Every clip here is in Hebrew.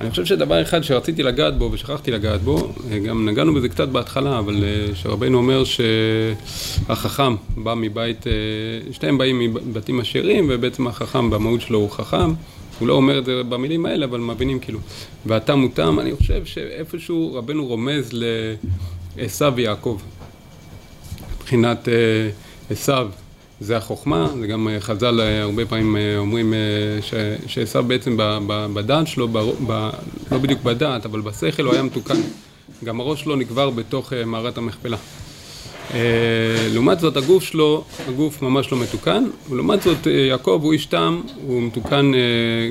אני חושב שדבר אחד שרציתי לגעת בו ושכחתי לגעת בו, גם נגענו בזה קצת בהתחלה, אבל אה, שרבנו אומר שהחכם בא מבית, אה, שניהם באים מבתים עשירים ובעצם החכם במהות שלו הוא חכם, הוא לא אומר את זה במילים האלה, אבל מבינים כאילו, והתם הוא תם, אני חושב שאיפשהו רבנו רומז לעשו ויעקב, מבחינת אה, עשו זה החוכמה, זה גם אה, חז"ל אה, הרבה פעמים אה, אומרים שעשו בעצם בדעת שלו, ב, ב, לא בדיוק בדעת, אבל בשכל הוא היה מתוקן. גם הראש שלו נקבר בתוך מערת המכפלה. לעומת זאת הגוף שלו, הגוף ממש לא מתוקן, ולעומת זאת יעקב הוא איש תם, הוא מתוקן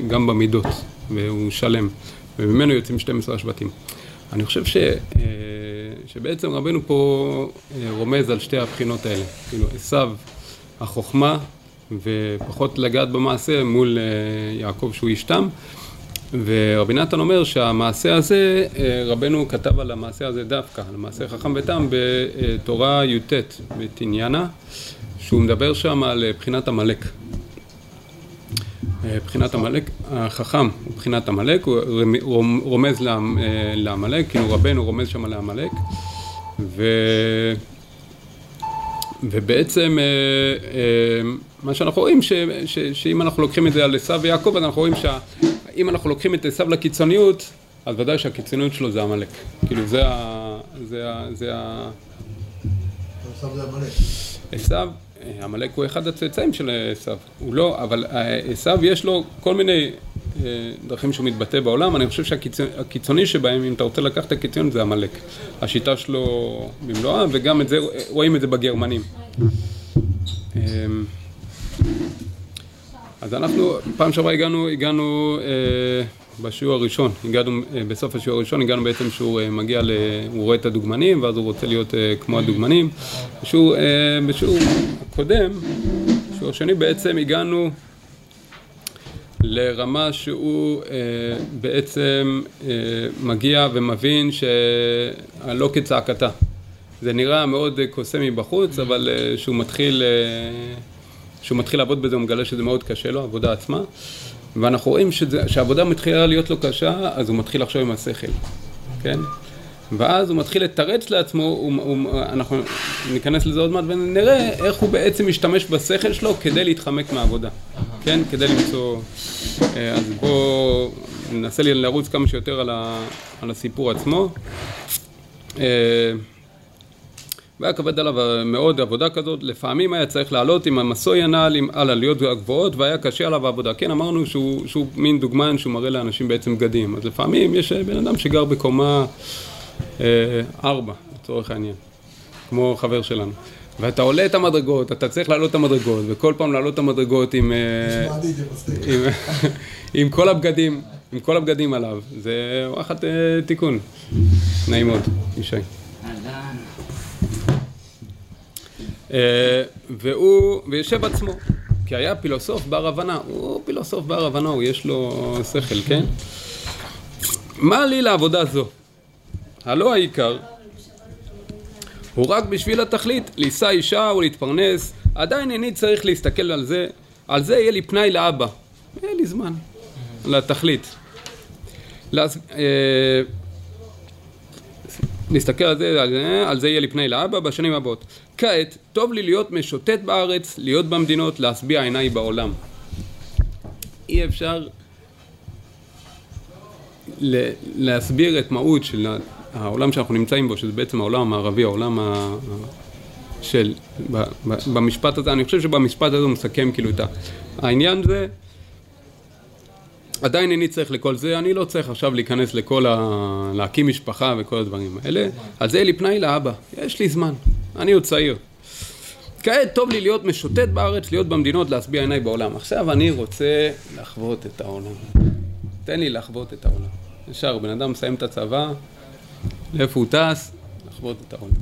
גם במידות, והוא שלם, וממנו יוצאים 12 השבטים. אני חושב ש, שבעצם רבנו פה רומז על שתי הבחינות האלה, כאילו עשו החוכמה ופחות לגעת במעשה מול אה, יעקב שהוא איש תם. ורבי נתן אומר שהמעשה הזה, אה, רבנו כתב על המעשה הזה דווקא, על המעשה חכם ותם בתורה י"ט בתניאנה שהוא מדבר שם על אה, בחינת עמלק. בחינת עמלק, החכם הוא בחינת עמלק, הוא רומז לעמלק, כאילו רבנו רומז שם לעמלק ו... ובעצם אה, אה, מה שאנחנו רואים ש, ש, שאם אנחנו לוקחים את זה על עשו ויעקב אז אנחנו רואים שאם אנחנו לוקחים את עשו לקיצוניות אז ודאי שהקיצוניות שלו זה עמלק. כאילו זה ה... זה ה... זה ה... עשו זה עמלק. עשו, עמלק הוא אחד הצאצאים של עשו הוא לא, אבל עשו יש לו כל מיני אה, דרכים שהוא מתבטא בעולם, אני חושב שהקיצוני שבהם, אם אתה רוצה לקחת את הקיצון, זה עמלק. השיטה שלו במלואה, וגם את זה, רואים את זה בגרמנים. אמ, אז אנחנו, פעם שעברה הגענו, הגענו אה, בשיעור הראשון, הגענו, אה, בסוף השיעור הראשון הגענו בעצם שהוא מגיע, ל, הוא רואה את הדוגמנים ואז הוא רוצה להיות כמו הדוגמנים. בשיעור, בשיעור הקודם, בשיעור השני בעצם הגענו לרמה שהוא אה, בעצם אה, מגיע ומבין שהלא כצעקתה. זה נראה מאוד קוסם מבחוץ, אבל אה, שהוא מתחיל, אה, שהוא מתחיל לעבוד בזה הוא מגלה שזה מאוד קשה לו, העבודה עצמה. ואנחנו רואים שהעבודה מתחילה להיות לו קשה, אז הוא מתחיל לחשוב עם השכל, כן? ואז הוא מתחיל לתרץ לעצמו, הוא, הוא, אנחנו ניכנס לזה עוד מעט ונראה איך הוא בעצם משתמש בשכל שלו כדי להתחמק מהעבודה, כן? כדי למצוא... אה, אז בואו ננסה לרוץ כמה שיותר על, ה, על הסיפור עצמו. אה, והיה כבד עליו מאוד עבודה כזאת, לפעמים היה צריך לעלות עם המסוי הנעל על עליות הגבוהות והיה קשה עליו העבודה. כן, אמרנו שהוא, שהוא מין דוגמן שהוא מראה לאנשים בעצם בגדים, אז לפעמים יש בן אדם שגר בקומה אה, ארבע, לצורך העניין, כמו חבר שלנו. ואתה עולה את המדרגות, אתה צריך לעלות את המדרגות, וכל פעם לעלות את המדרגות עם, אה, עם, עם כל הבגדים, עם כל הבגדים עליו. זה וואחד אה, תיקון. נעים מאוד, ישי. והוא, ויושב עצמו, כי היה פילוסוף בר הבנה, הוא פילוסוף בר הבנה, הוא יש לו שכל, כן? מה לי לעבודה זו? הלא העיקר הוא רק בשביל התכלית, לישא אישה ולהתפרנס, עדיין איני צריך להסתכל על זה, על זה יהיה לי פנאי לאבא, יהיה לי זמן, לתכלית. להס... אה... להסתכל על זה, על זה, על זה יהיה לי פנאי לאבא בשנים הבאות. כעת, טוב לי להיות משוטט בארץ, להיות במדינות, להשביע עיניי בעולם. אי אפשר להסביר את מהות של העולם שאנחנו נמצאים בו, שזה בעצם העולם המערבי, העולם ה... של... במשפט הזה, אני חושב שבמשפט הזה הוא מסכם כאילו את העניין זה עדיין איני צריך לכל זה, אני לא צריך עכשיו להיכנס לכל ה... להקים משפחה וכל הדברים האלה, אז זה לי פנאי לאבא, יש לי זמן, אני עוד צעיר. כעת טוב לי להיות משוטט בארץ, להיות במדינות, להשביע עיניי בעולם. עכשיו אני רוצה לחוות את העולם. תן לי לחוות את העולם. ישר, בן אדם מסיים את הצבא, לאיפה הוא טס? לחוות את העולם.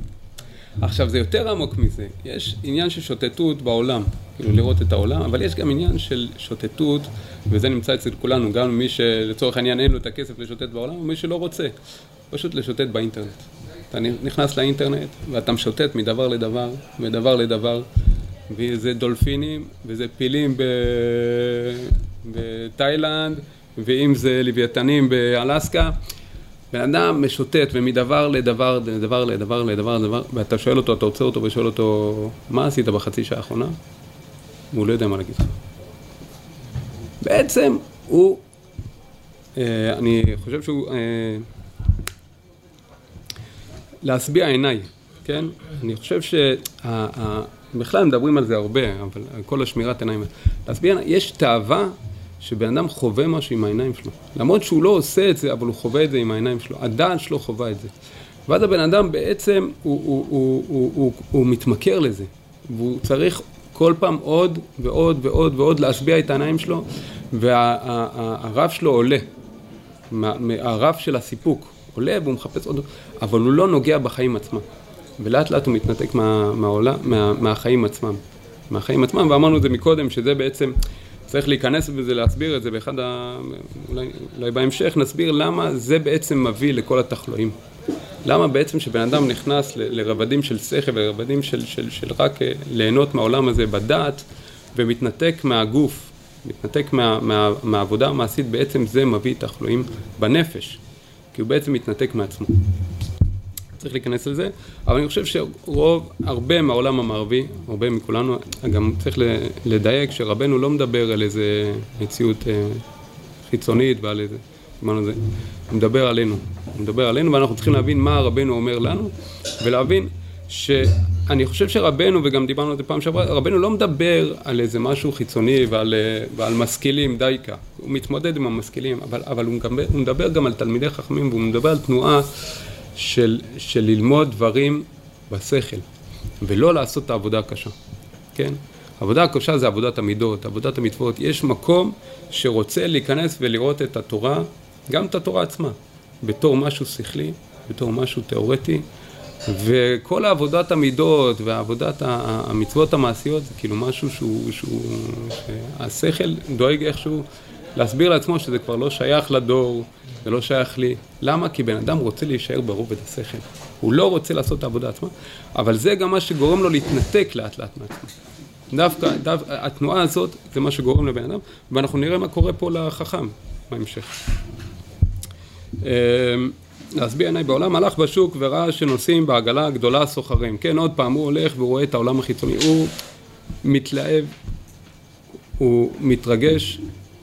עכשיו זה יותר עמוק מזה, יש עניין של שוטטות בעולם, כאילו לראות את העולם, אבל יש גם עניין של שוטטות, וזה נמצא אצל כולנו, גם מי שלצורך העניין אין לו את הכסף לשוטט בעולם, ומי שלא רוצה, פשוט לשוטט באינטרנט. אתה נכנס לאינטרנט ואתה משוטט מדבר לדבר, מדבר לדבר, וזה דולפינים, וזה פילים ב... בתאילנד, ואם זה לוויתנים באלסקה. בן אדם משוטט ומדבר לדבר, לדבר לדבר לדבר לדבר, ואתה שואל אותו, אתה עוצר אותו ושואל אותו, מה עשית בחצי שעה האחרונה? הוא לא יודע מה להגיד לך. בעצם הוא, אה, אני חושב שהוא, אה, להשביע עיניי, כן? אני חושב שבכלל מדברים על זה הרבה, אבל כל השמירת עיניים, להשביע, יש תאווה שבן אדם חווה משהו עם העיניים שלו. למרות שהוא לא עושה את זה, אבל הוא חווה את זה עם העיניים שלו. הדעת שלו חווה את זה. ואז הבן אדם בעצם, הוא, הוא, הוא, הוא, הוא, הוא מתמכר לזה. והוא צריך כל פעם עוד ועוד ועוד ועוד להשביע את העיניים שלו, והרף שלו עולה. הרף של הסיפוק עולה והוא מחפש עוד, אבל הוא לא נוגע בחיים עצמם. ולאט לאט הוא מתנתק מה, מהעולם, מה, מהחיים עצמם. מהחיים עצמם, ואמרנו את זה מקודם, שזה בעצם... צריך להיכנס בזה, להסביר את זה באחד ה... אולי, אולי בהמשך נסביר למה זה בעצם מביא לכל התחלואים. למה בעצם כשבן אדם נכנס ל, לרבדים של שכל ולרבדים של, של, של רק אה, ליהנות מהעולם הזה בדעת ומתנתק מהגוף, מתנתק מה, מה, מהעבודה המעשית, בעצם זה מביא תחלואים בנפש, כי הוא בעצם מתנתק מעצמו. צריך להיכנס לזה, אבל אני חושב שרוב, הרבה מהעולם המערבי, הרבה מכולנו, גם צריך לדייק שרבנו לא מדבר על איזה מציאות אה, חיצונית ועל איזה, אמרנו זה, הוא מדבר עלינו, הוא מדבר עלינו ואנחנו צריכים להבין מה רבנו אומר לנו ולהבין שאני חושב שרבנו, וגם דיברנו על זה פעם שעברה, רבנו לא מדבר על איזה משהו חיצוני ועל, אה, ועל משכילים דייקה, הוא מתמודד עם המשכילים, אבל, אבל הוא, מדבר, הוא מדבר גם על תלמידי חכמים והוא מדבר על תנועה של, של ללמוד דברים בשכל, ולא לעשות את העבודה הקשה, כן? עבודה הקשה זה עבודת המידות, עבודת המצוות. יש מקום שרוצה להיכנס ולראות את התורה, גם את התורה עצמה, בתור משהו שכלי, בתור משהו תיאורטי, וכל עבודת המידות ועבודת המצוות המעשיות זה כאילו משהו שהוא, שהוא, שהשכל דואג איכשהו להסביר לעצמו שזה כבר לא שייך לדור, זה לא שייך לי. למה? כי בן אדם רוצה להישאר ברובד השכל. הוא לא רוצה לעשות את העבודה עצמה, אבל זה גם מה שגורם לו להתנתק לאט לאט מעצמו. דווקא, דו, התנועה הזאת זה מה שגורם לבן אדם, ואנחנו נראה מה קורה פה לחכם בהמשך. אמ, להסביר עיניי בעולם, הלך בשוק וראה שנוסעים בעגלה הגדולה סוחרים. כן, עוד פעם, הוא הולך והוא רואה את העולם החיצוני. הוא מתלהב, הוא מתרגש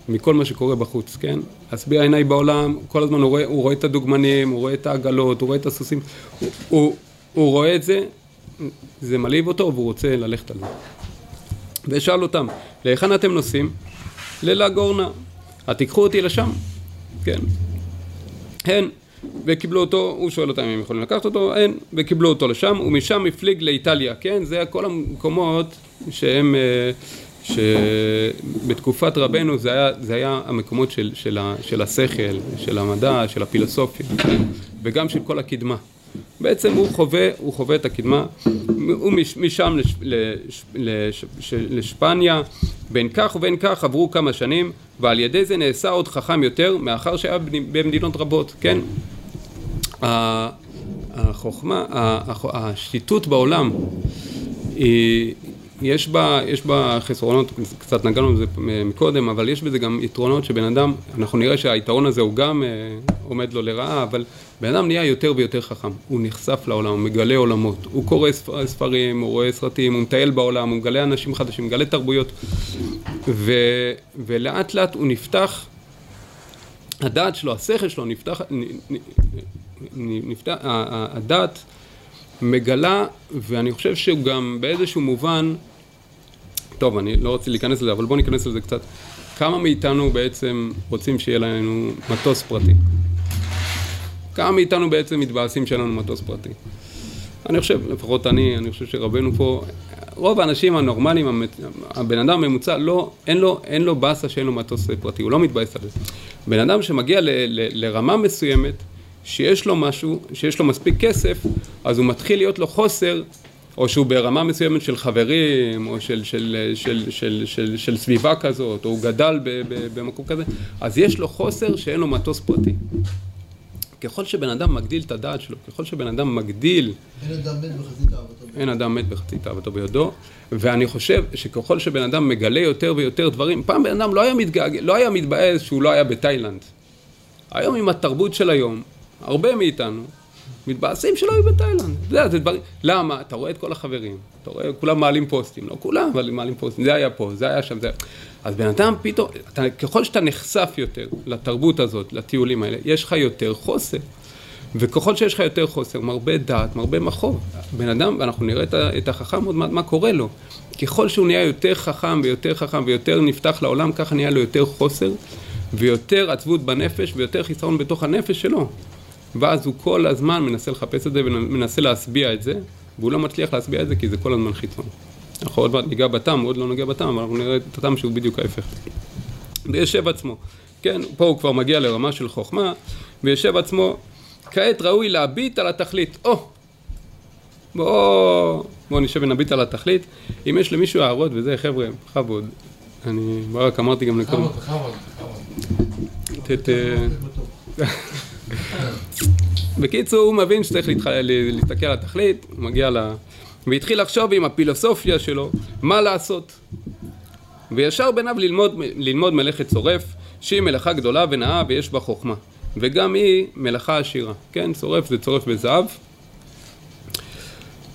מכל מה שקורה בחוץ, כן? להשביע עיניי בעולם, כל הזמן הוא רואה, הוא רואה את הדוגמנים, הוא רואה את העגלות, הוא רואה את הסוסים, הוא, הוא, הוא רואה את זה, זה מלהיב אותו והוא רוצה ללכת על זה. ושאל אותם, להיכן אתם נוסעים? ללגורנה. התיקחו אותי לשם? כן. הן, וקיבלו אותו, הוא שואל אותם אם הם יכולים לקחת אותו, הן, וקיבלו אותו לשם, ומשם הפליג לאיטליה, כן? זה כל המקומות שהם... אה, שבתקופת רבנו זה היה, זה היה המקומות של, של, ה, של השכל, של המדע, של הפילוסופיה, וגם של כל הקדמה. בעצם הוא חווה, הוא חווה את הקדמה, הוא משם לש, לש, לש, לשפניה, בין כך ובין כך עברו כמה שנים, ועל ידי זה נעשה עוד חכם יותר, מאחר שהיה במדינות רבות, כן? החוכמה, השיטוט בעולם היא יש בה, יש בה חסרונות, קצת נגענו בזה מקודם, אבל יש בזה גם יתרונות שבן אדם, אנחנו נראה שהיתרון הזה הוא גם אה, עומד לו לרעה, אבל בן אדם נהיה יותר ויותר חכם, הוא נחשף לעולם, הוא מגלה עולמות, הוא קורא ספרים, הוא רואה סרטים, הוא מטייל בעולם, הוא מגלה אנשים חדשים, מגלה תרבויות, ו, ולאט לאט הוא נפתח, הדעת שלו, השכל שלו נפתח, נפתח הדעת מגלה, ואני חושב שהוא גם באיזשהו מובן, טוב, אני לא רוצה להיכנס לזה, אבל בואו ניכנס לזה קצת. כמה מאיתנו בעצם רוצים שיהיה לנו מטוס פרטי? כמה מאיתנו בעצם מתבאסים שיהיה לנו מטוס פרטי? אני חושב, לפחות אני, אני חושב שרבנו פה, רוב האנשים הנורמליים, הבן אדם הממוצע, לא, אין לו, אין לו באסה שאין לו מטוס פרטי, הוא לא מתבאס על זה. בן אדם שמגיע ל, ל, לרמה מסוימת, שיש לו משהו, שיש לו מספיק כסף, אז הוא מתחיל להיות לו חוסר, או שהוא ברמה מסוימת של חברים, או של, של, של, של, של, של סביבה כזאת, או הוא גדל ב, ב, במקום כזה, אז יש לו חוסר שאין לו מטוס פרטי. ככל שבן אדם מגדיל את הדעת שלו, ככל שבן אדם מגדיל... אין אדם מת בחזית אהבתו. אין אדם מת בחצי תאוותו בידו, ואני חושב שככל שבן אדם מגלה יותר ויותר דברים, פעם בן אדם לא היה מתגעגע, לא היה מתבאס שהוא לא היה בתאילנד. היום עם התרבות של היום, הרבה מאיתנו מתבאסים שלא היו בתאילנד. אתה יודע, זה דברים... למה? אתה רואה את כל החברים, אתה רואה, כולם מעלים פוסטים, לא כולם, אבל מעלים פוסטים, זה היה פה, זה היה שם, זה היה... אז בן אדם פתאום, אתה, ככל שאתה נחשף יותר לתרבות הזאת, לטיולים האלה, יש לך יותר חוסר. וככל שיש לך יותר חוסר, מרבה דעת, מרבה מחוב. בן אדם, ואנחנו נראה את החכם עוד מעט, מה קורה לו. ככל שהוא נהיה יותר חכם ויותר חכם ויותר נפתח לעולם, ככה נהיה לו יותר חוסר ויותר עצבות בנפש ויותר חיסרון בתוך הנפש שלו. ואז הוא כל הזמן מנסה לחפש את זה ומנסה להשביע את זה, והוא לא מצליח להשביע את זה כי זה כל הזמן חיצון. אנחנו עוד מעט ניגע בטעם, הוא עוד לא נגיע בטעם, אבל אנחנו נראה את הטעם שהוא בדיוק ההפך. וישב עצמו. כן, פה הוא כבר מגיע לרמה של חוכמה, וישב עצמו, כעת ראוי להביט על התכלית. או! בואו בוא נשב ונביט על התכלית. אם יש למישהו הערות וזה, חבר'ה, בכבוד. אני רק אמרתי גם לכל... בכבוד, בכבוד, ת- בקיצור, הוא מבין שצריך להתח... ל- להסתכל על התכלית, הוא מגיע ל... והתחיל לחשוב עם הפילוסופיה שלו, מה לעשות. וישר בעיניו ללמוד, ללמוד מלאכת צורף, שהיא מלאכה גדולה ונאה ויש בה חוכמה. וגם היא מלאכה עשירה. כן, צורף זה צורף בזהב.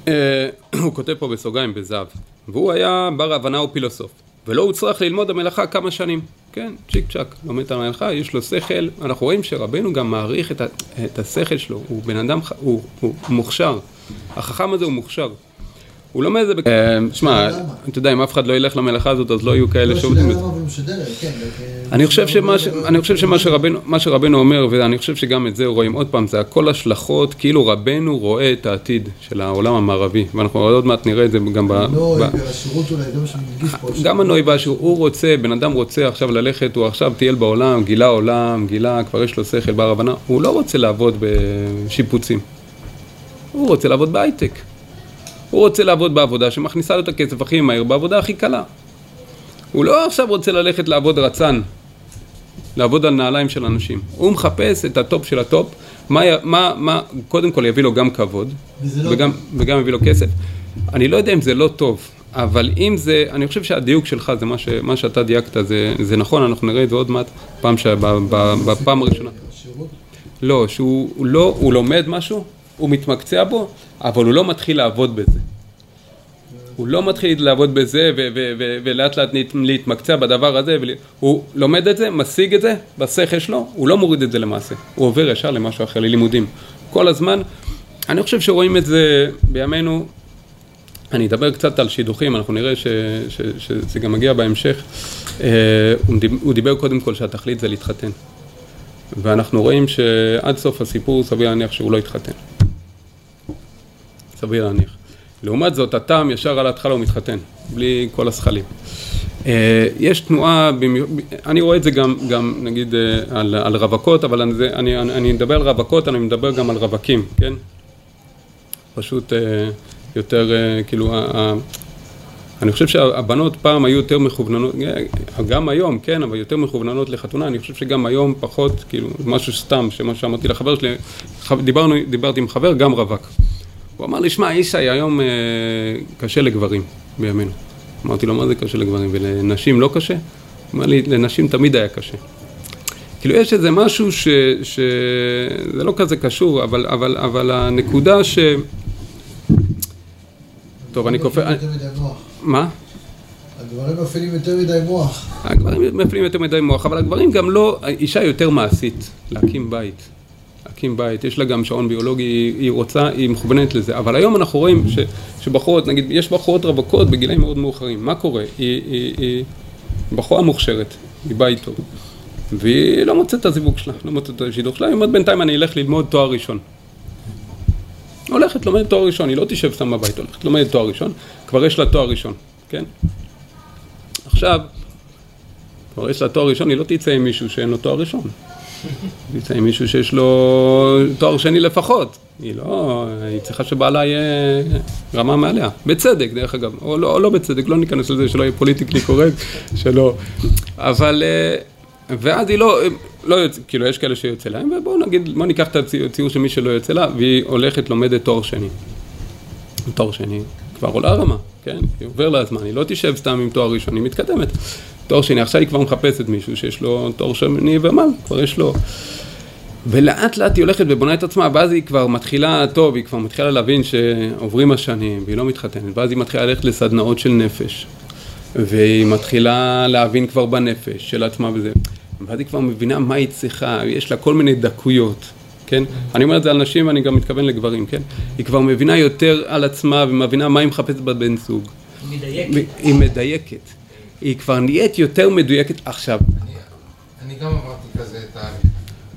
אה, הוא כותב פה בסוגריים בזהב. והוא היה בר הבנה ופילוסוף. ולא הוא צריך ללמוד המלאכה כמה שנים. כן, צ'יק צ'אק, לומד את המלאכה, יש לו שכל. אנחנו רואים שרבנו גם מעריך את, את השכל שלו. הוא בן אדם, הוא, הוא מוכשר. החכם הזה הוא מוכשר. הוא לומד את זה... בק- אה, שמע? אתה יודע, אם אף אחד לא ילך למלאכה הזאת, אז לא יהיו כאלה לא שעובדים משדרת, כן. אני חושב שמה, ש... אני חושב שמה שרבנו, אומר, ואני חושב שגם את זה רואים עוד פעם, זה הכל השלכות, כאילו רבנו רואה את העתיד של העולם המערבי, ואנחנו עוד מעט נראה את זה גם ב... לא, ב... השירות אולי, זה מה שאני מדגיש פה. גם הנוי והשיעור, הוא רוצה, בן אדם רוצה עכשיו ללכת, הוא עכשיו טייל בעולם, גילה עולם, גילה, כבר יש לו שכל, בר הבנה, הוא לא רוצה לעבוד בשיפוצים, הוא רוצה לעבוד בהייטק, הוא רוצה לעבוד בעבודה שמכניסה לו את הכסף הכי מהר, בעבודה הכי קלה. הוא לא עכשיו רוצה ללכת לעבוד רצען, לעבוד על נעליים של אנשים, הוא מחפש את הטופ של הטופ, מה, מה, מה קודם כל יביא לו גם כבוד, וזה לא וגם, וגם יביא לו כסף. אני לא יודע אם זה לא טוב, אבל אם זה, אני חושב שהדיוק שלך זה מה, ש, מה שאתה דייקת, זה, זה נכון, אנחנו נראה את זה עוד מעט, פעם ש, בפעם הראשונה. לא, שהוא הוא לא, הוא לומד משהו, הוא מתמקצע בו, אבל הוא לא מתחיל לעבוד בזה. הוא לא מתחיל לעבוד בזה ולאט לאט להתמקצע בדבר הזה, הוא לומד את זה, משיג את זה בשכל שלו, הוא לא מוריד את זה למעשה, הוא עובר ישר למשהו אחר, ללימודים. כל הזמן, אני חושב שרואים את זה בימינו, אני אדבר קצת על שידוכים, אנחנו נראה ש- ש- שזה גם מגיע בהמשך. אה, הוא דיב- הוא דיבר קודם כל שהתכלית זה להתחתן. ואנחנו רואים שעד סוף הסיפור סביר להניח שהוא לא יתחתן. סביר להניח. לעומת זאת, הטעם ישר על ההתחלה הוא מתחתן, בלי כל הזכלים. אה, יש תנועה, אני רואה את זה גם, גם נגיד אה, על, על רווקות, אבל אני, אני, אני, מדבר על רווקות, אני מדבר גם על רווקים, כן? פשוט אה, יותר, כאילו, אני חושב שהבנות פעם היו יותר מכווננות, גם היום, כן, אבל יותר מכווננות לחתונה, אני חושב שגם היום פחות, כאילו, משהו סתם, שמה שאמרתי לחבר שלי, דיברנו, דיברתי עם חבר, גם רווק. הוא אמר לי, שמע, ישי, היום אה, קשה לגברים בימינו. אמרתי לו, מה זה קשה לגברים? ולנשים לא קשה? הוא אמר לי, לנשים תמיד היה קשה. כאילו, יש איזה משהו ש... ש... זה לא כזה קשור, אבל, אבל, אבל הנקודה ש... טוב, אני כופר... מה? הגברים מפעילים יותר מדי מוח. הגברים מפעילים יותר מדי מוח, אבל הגברים גם לא, אישה יותר מעשית, להקים בית. להקים בית, יש לה גם שעון ביולוגי, היא, רוצה, היא מכוונת לזה, אבל היום אנחנו רואים ש, שבחורות, נגיד, יש בחורות רווקות בגילאים מאוד מאוחרים, מה קורה? היא, היא, היא בחורה מוכשרת, היא בית טוב, והיא לא מוצאת את הזיווג שלה, לא מוצאת את השידוך שלה, היא אומרת בינתיים אני אלך ללמוד תואר ראשון. הולכת, לומדת תואר ראשון, היא לא תשב סתם בבית, הולכת, לומדת תואר ראשון, כבר יש לה תואר ראשון, כן? עכשיו, כבר יש לה תואר ראשון, היא לא תצא עם מישהו שאין לו תואר ראשון. תצא עם מישהו שיש לו תואר שני לפחות. היא לא, היא צריכה שבעלה יהיה רמה מעליה. בצדק, דרך אגב. או לא, או לא בצדק, לא ניכנס לזה, שלא יהיה פוליטיקלי קורקט, שלא. אבל, אה, ואז היא לא, לא יוצא, כאילו יש כאלה שיוצא להם, ובואו נגיד, בואו ניקח את הציור של מי שלא יוצא לה, והיא הולכת לומדת תואר שני. תואר שני, כבר עולה רמה, כן? היא עובר לה זמן, היא לא תשב סתם עם תואר ראשון, היא מתקדמת. תואר שני, עכשיו היא כבר מחפשת מישהו שיש לו תואר שני ומעל, כבר יש לו... ולאט לאט היא הולכת ובונה את עצמה, ואז היא כבר מתחילה, טוב, היא כבר מתחילה להבין שעוברים השנים, והיא לא מתחתנת, ואז היא מתחילה ללכת לסדנאות של נפש, והיא מתחילה להבין כבר בנפש של עצמה וזה, ואז היא כבר מבינה מה היא צריכה, יש לה כל מיני דקויות, כן? אני אומר את זה על נשים ואני גם מתכוון לגברים, כן? היא כבר מבינה יותר על עצמה ומבינה מה היא מחפשת בבן זוג. מדייקת. היא מדייקת. היא כבר נהיית יותר מדויקת עכשיו. אני- אני גם עברתי כזה תהליך.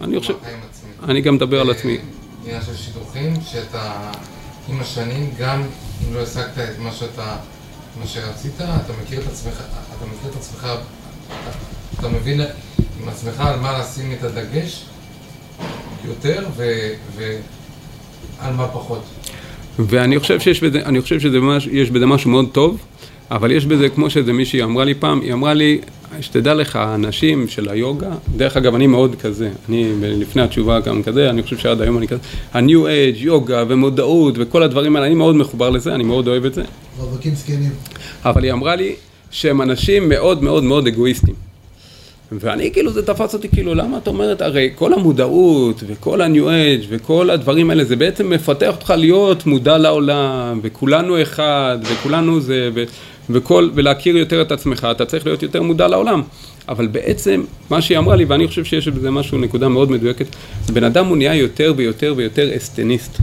אני חושב. אני גם מדבר על עצמי. עניין של שידוכים, שאתה עם השנים, גם אם לא השגת את מה שאתה, מה שרצית, אתה מכיר את עצמך, אתה מכיר את עצמך, אתה- אתה מבין עם עצמך על מה לשים את הדגש יותר ו- ועל מה פחות. ואני חושב שיש בזה, אני חושב שזה ממש, יש בזה משהו מאוד טוב, אבל יש בזה, כמו שזה מישהי אמרה לי פעם, היא אמרה לי, שתדע לך, האנשים של היוגה, דרך אגב, אני מאוד כזה, אני לפני התשובה גם כזה, אני חושב שעד היום אני כזה, ה-new age, יוגה ומודעות וכל הדברים האלה, אני מאוד מחובר לזה, אני מאוד אוהב את זה, רווקים זקנים. אבל היא אמרה לי שהם אנשים מאוד מאוד מאוד אגואיסטים. ואני כאילו, זה תפס אותי כאילו, למה את אומרת, הרי כל המודעות וכל ה-new age וכל הדברים האלה, זה בעצם מפתח אותך להיות מודע לעולם, וכולנו אחד, וכולנו זה, ו- וכל, ולהכיר יותר את עצמך, אתה צריך להיות יותר מודע לעולם. אבל בעצם, מה שהיא אמרה לי, ואני חושב שיש בזה משהו, נקודה מאוד מדויקת, בן אדם הוא נהיה יותר ויותר ויותר אסטניסט.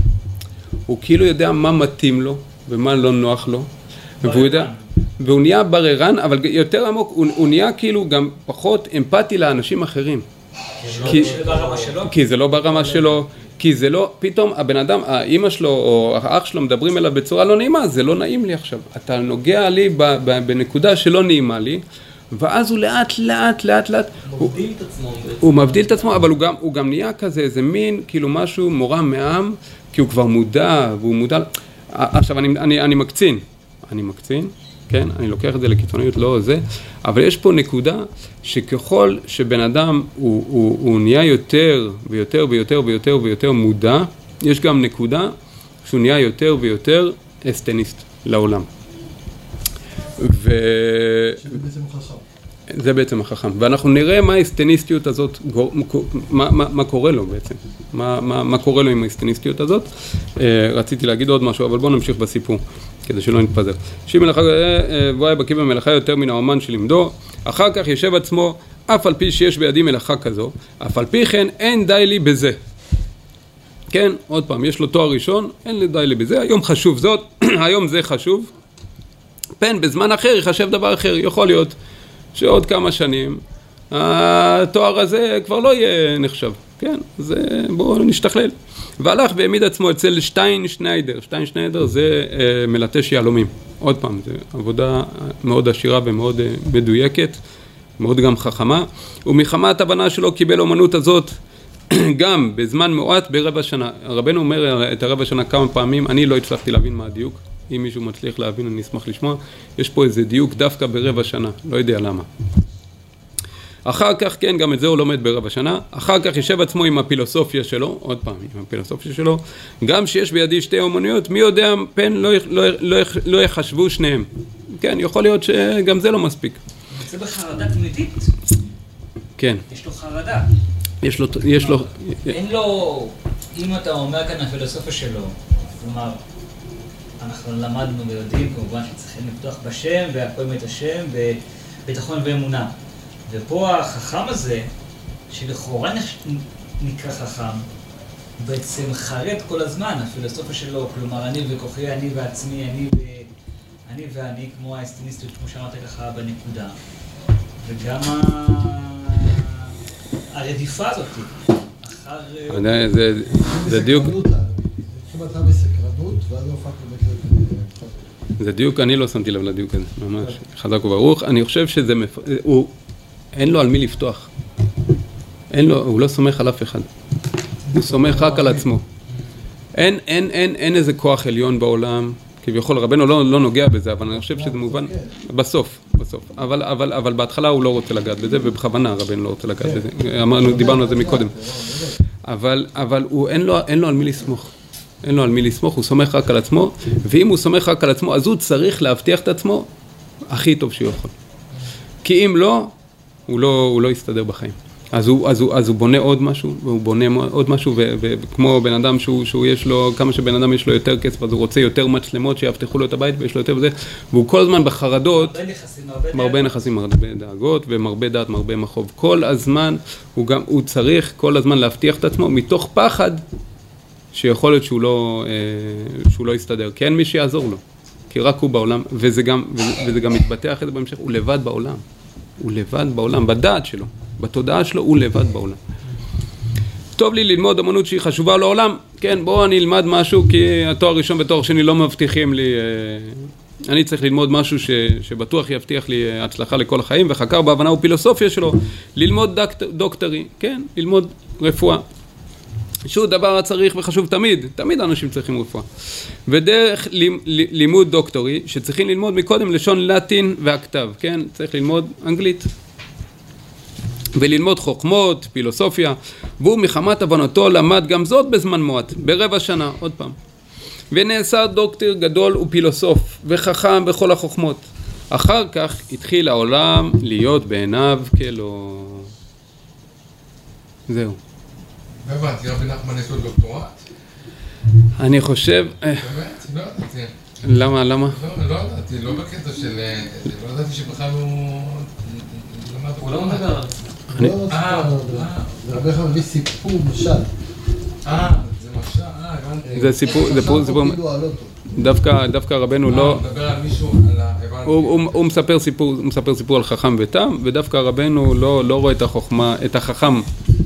הוא כאילו יודע מה מתאים לו ומה לא נוח לו, והוא יודע, והוא נהיה בררן, אבל יותר עמוק, הוא, הוא נהיה כאילו גם פחות אמפתי לאנשים אחרים. כי- שלו. כי זה לא ברמה שלו, כי זה לא, פתאום הבן אדם, האימא שלו או האח שלו מדברים אליו בצורה לא נעימה, זה לא נעים לי עכשיו. אתה נוגע לי בנקודה שלא נעימה לי, ואז הוא לאט לאט לאט לאט, הוא, מבדיל את עצמו. הוא מבדיל את עצמו, אבל הוא גם, הוא גם נהיה כזה, איזה מין, כאילו משהו מורם מעם, כי הוא כבר מודע, והוא מודע... עכשיו, אני, אני, אני מקצין, אני מקצין, כן? אני לוקח את זה לקיצוניות, לא זה, אבל יש פה נקודה שככל שבן אדם הוא, הוא, הוא נהיה יותר ויותר ויותר ויותר ויותר מודע, יש גם נקודה שהוא נהיה יותר ויותר אסטניסט לעולם. ו... זה בעצם החכם. ואנחנו נראה מה האסטניסטיות הזאת, מה, מה, מה קורה לו בעצם, מה, מה, מה קורה לו עם האסטניסטיות הזאת. אה, רציתי להגיד עוד משהו, אבל בואו נמשיך בסיפור, כדי שלא נתפזר. שימי מלאכה, והוא היה בקיא במלאכה יותר מן האומן שלימדו, אחר כך יושב עצמו, אף על פי שיש בידי מלאכה כזו, אף על פי כן אין די לי בזה. כן, עוד פעם, יש לו תואר ראשון, אין לי די לי בזה, היום חשוב זאת, היום זה חשוב. פן בזמן אחר ייחשב דבר אחר, יכול להיות שעוד כמה שנים התואר הזה כבר לא יהיה נחשב, כן? אז אה, בואו נשתכלל. והלך והעמיד עצמו אצל שטיין שניידר, שטיין שניידר זה אה, מלטש יהלומים. עוד פעם, זו עבודה מאוד עשירה ומאוד אה, מדויקת, מאוד גם חכמה, ומחמת הבנה שלו קיבל אומנות הזאת גם בזמן מועט ברבע שנה. רבנו אומר את הרבע שנה כמה פעמים, אני לא הצלחתי להבין מה הדיוק. אם מישהו מצליח להבין, אני אשמח לשמוע. יש פה איזה דיוק דווקא ברבע שנה, לא יודע למה. אחר כך, כן, גם את זה הוא לומד ברבע שנה. אחר כך יושב עצמו עם הפילוסופיה שלו, עוד פעם, עם הפילוסופיה שלו. גם שיש בידי שתי אומנויות, מי יודע, פן לא, לא, לא, לא יחשבו שניהם. כן, יכול להיות שגם זה לא מספיק. יוצא בחרדה תמידית. כן, יש לו חרדה. יש לו, יש לו, אין לו, אם אתה אומר כאן הפילוסופיה שלו, כלומר, אנחנו למדנו ויודעים כמובן שצריכים לפתוח בשם והכל מת השם בביטחון ואמונה. ופה החכם הזה, שלכאורה נקרא חכם, בעצם חרד כל הזמן, הפילוסופיה שלו, כלומר אני וכוחי, אני ועצמי, אני ו... אני ואני, כמו האסטיניסטיות, כמו שאמרת ככה בנקודה. וגם ה... הרדיפה הזאת, אחר... אתה יודע, זה, זה דיוק, זה באמת להיות... זה דיוק, אני לא שמתי לב לדיוק הזה, ממש, חזק וברוך. אני חושב שזה, מפ... הוא, אין לו על מי לפתוח. אין לו, הוא לא סומך על אף אחד. הוא סומך רק על עצמו. אין, אין, אין, אין איזה כוח עליון בעולם, כביכול רבנו לא, לא נוגע בזה, אבל אני חושב שזה מובן, בסוף, בסוף. אבל, אבל, אבל בהתחלה הוא לא רוצה לגעת בזה, ובכוונה רבנו לא רוצה לגעת בזה. אמרנו, דיברנו על זה מקודם. אבל, אבל הוא, אין לו, אין לו על מי לסמוך. אין לו על מי לסמוך, הוא סומך רק על עצמו, ואם הוא סומך רק על עצמו, אז הוא צריך להבטיח את עצמו הכי טוב שהוא יכול. כי אם לא, הוא לא, הוא לא יסתדר בחיים. אז הוא, אז, הוא, אז הוא בונה עוד משהו, והוא בונה עוד משהו, וכמו בן אדם שהוא, שהוא יש לו, כמה שבן אדם יש לו יותר כסף, אז הוא רוצה יותר מצלמות שיאבטחו לו את הבית ויש לו יותר וזה, והוא כל הזמן בחרדות, הרבה נכסים, מרבה נכסים, הרבה דאגות, ומרבה דעת, מרבה מחוב. כל הזמן, הוא גם, הוא צריך כל הזמן להבטיח את עצמו, מתוך פחד שיכול להיות שהוא לא, אה, שהוא לא יסתדר, כי אין מי שיעזור לו, כי רק הוא בעולם, וזה גם, וזה, וזה גם מתבטא אחרי זה בהמשך, הוא לבד בעולם, הוא לבד בעולם, בדעת שלו. בתודעה שלו הוא לבד בעולם. טוב לי ללמוד אמנות שהיא חשובה לעולם, כן בואו אני אלמד משהו כי התואר ראשון ותואר שני לא מבטיחים לי, אה, אני צריך ללמוד משהו ש, שבטוח יבטיח לי אה, הצלחה לכל החיים וחקר בהבנה ופילוסופיה שלו, ללמוד דוקטרי, כן, ללמוד רפואה. שהוא דבר הצריך וחשוב תמיד, תמיד אנשים צריכים רפואה. ודרך לימוד דוקטורי, שצריכים ללמוד מקודם לשון לטין והכתב, כן? צריך ללמוד אנגלית. וללמוד חוכמות, פילוסופיה, והוא מחמת הבנתו למד גם זאת בזמן מועט, ברבע שנה, עוד פעם. ונעשה דוקטור גדול ופילוסוף, וחכם בכל החוכמות. אחר כך התחיל העולם להיות בעיניו כלא... זהו. לא הבנתי, רבי נחמן יש לו דוקטורט? אני חושב... באמת? לא ידעתי. למה? למה? לא, לא ידעתי, לא בקטע של... לא ידעתי שבכלל הוא... הוא לא מדבר על זה. לא, לא, זה רבי חם מביא סיפור משל. אה, זה משל, אה, הבנתי. זה סיפור, זה סיפור, דווקא, דווקא רבנו לא, הוא מדבר על מישהו, על ה... הבנתי. הוא, הוא, הוא מספר סיפור, הוא מספר סיפור על חכם ותם, ודווקא רבנו לא, לא רואה את החוכמה, את החכם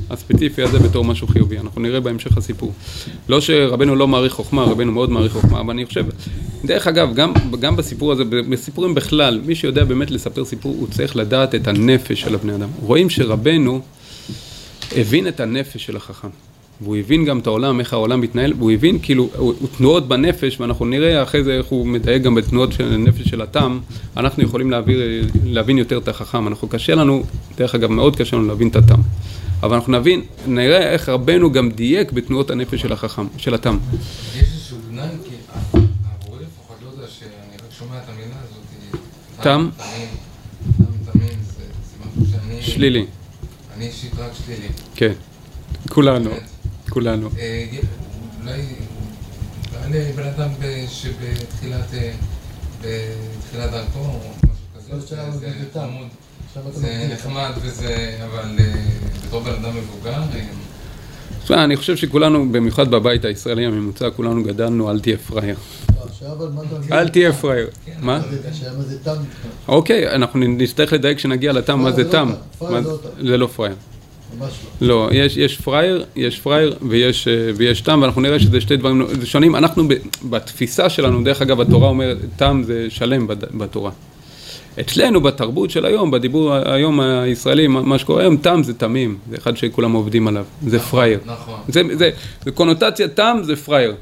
הספציפי הזה בתור משהו חיובי, אנחנו נראה בהמשך הסיפור. לא שרבנו לא מעריך חוכמה, רבנו מאוד מעריך חוכמה, אבל אני חושב, דרך אגב, גם, גם בסיפור הזה, בסיפורים בכלל, מי שיודע באמת לספר סיפור, הוא צריך לדעת את הנפש של הבני אדם. רואים שרבנו הבין את הנפש של החכם. והוא הבין גם את העולם, איך העולם מתנהל, והוא הבין כאילו, הוא, הוא תנועות בנפש, ואנחנו נראה אחרי זה איך הוא מדייק גם בתנועות של הנפש של התם, אנחנו יכולים להעביר, להבין יותר את החכם, אנחנו קשה לנו, דרך אגב מאוד קשה לנו להבין את התם, אבל אנחנו נבין, נראה איך רבנו גם דייק בתנועות הנפש של החכם, של התם. יש איזשהו גנאי, כי עבורי לפחות לא יודע שאני רק שומע את המילה הזאת. תם? שלילי, אני אישית רק שלילי. כן, כולנו. כולנו. אה, אולי, אני בן אדם שבתחילת אה, בתחילת דרכו, או משהו לא, כזה, שלנו זה-. חמוד, זה. נחמד וזה, אבל אה, בתור בן אדם מבוגר, תשמע, אני חושב שכולנו, במיוחד בבית הישראלי הממוצע, כולנו גדלנו, אל תהיה פראייר. לא? אל תהיה פראייר. מה? מה? אוקיי, אנחנו נצטרך לדייק כשנגיע לתם, מה לא זה- לא תם. זה לא פראייר. ממש לא. לא, יש, יש פראייר, יש פראייר ויש, אה, ויש תם, ואנחנו נראה שזה שתי דברים שונים. אנחנו ב- בתפיסה שלנו, דרך אגב, התורה אומרת, תם זה שלם בתורה. אצלנו, בתרבות של היום, בדיבור היום הישראלי, מה מה שקורה היום, תם זה תמים, זה אחד שכולם עובדים עליו, זה פראייר. נכון, זה, זה, זה קונוטציה תם זה פראייר.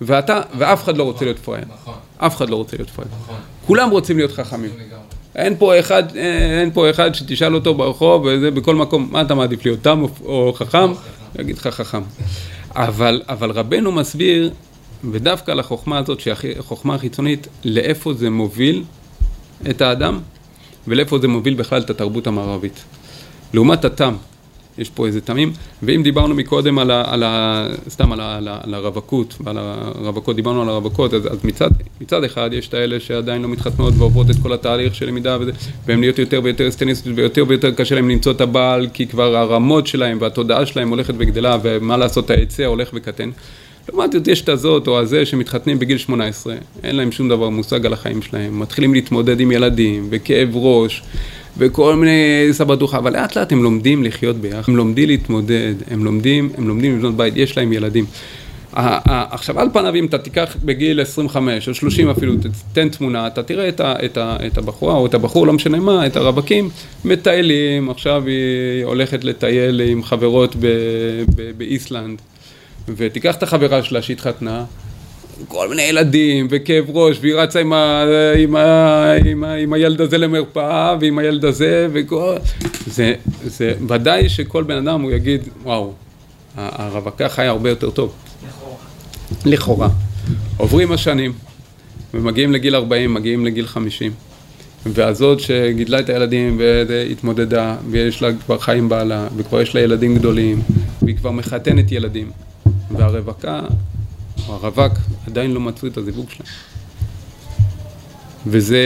ואתה, ואף אחד לא רוצה להיות פראייר. נכון, אף אחד לא רוצה להיות פראייר. נכון, כולם רוצים להיות חכמים. אין פה אחד, אה, אין פה אחד שתשאל אותו ברחוב, וזה בכל מקום, מה אתה מעדיף להיות, תם או- חכם? יגיד לך חכם. אבל, אבל רבנו מסביר, ודווקא על החוכמה הזאת, שהיא החוכמה החיצונית, לאיפה זה מוביל את האדם, ולאיפה זה מוביל בכלל את התרבות המערבית. לעומת התם, יש פה איזה תמים, ואם דיברנו מקודם על ה... על ה סתם על, ה, על, ה, על הרווקות, ועל הרווקות, דיברנו על הרווקות, אז, אז מצד, מצד אחד יש את האלה שעדיין לא מתחתנות ועוברות את כל התהליך של למידה וזה, והן נהיות יותר ויותר סטניסטיות ויותר ויותר קשה להם למצוא את הבעל, כי כבר הרמות שלהם והתודעה שלהם הולכת וגדלה, ומה לעשות, ההיצע הולך וקטן. לעומת זאת יש את הזאת או הזה שמתחתנים בגיל 18, אין להם שום דבר מושג על החיים שלהם, מתחילים להתמודד עם ילדים וכאב ראש וכל מיני סבדוחה, אבל לאט לאט הם לומדים לחיות ביחד, הם לומדים להתמודד, הם לומדים, הם לומדים לבנות בית, יש להם ילדים. עכשיו על פניו אם אתה תיקח בגיל 25 או 30 אפילו, תן תמונה, אתה תראה את, ה, את, ה, את הבחורה או את הבחור, לא משנה מה, את הרווקים, מטיילים, עכשיו היא הולכת לטייל עם חברות באיסלנד, ותיקח את החברה שלה שהתחתנה, כל מיני ילדים, וכאב ראש, והיא רצה עם, ה, עם, ה, עם, ה, עם הילד הזה למרפאה, ועם הילד הזה, וכל... זה, זה ודאי שכל בן אדם הוא יגיד, וואו, הרווקה חיה הרבה יותר טוב. לכאורה. עוברים השנים, ומגיעים לגיל 40, מגיעים לגיל 50. והזאת שגידלה את הילדים והתמודדה, ויש לה כבר חיים בעלה, וכבר יש לה ילדים גדולים, והיא כבר מחתנת ילדים. והרווקה, או הרווק, עדיין לא מצאו את הזיווג שלהם. וזה,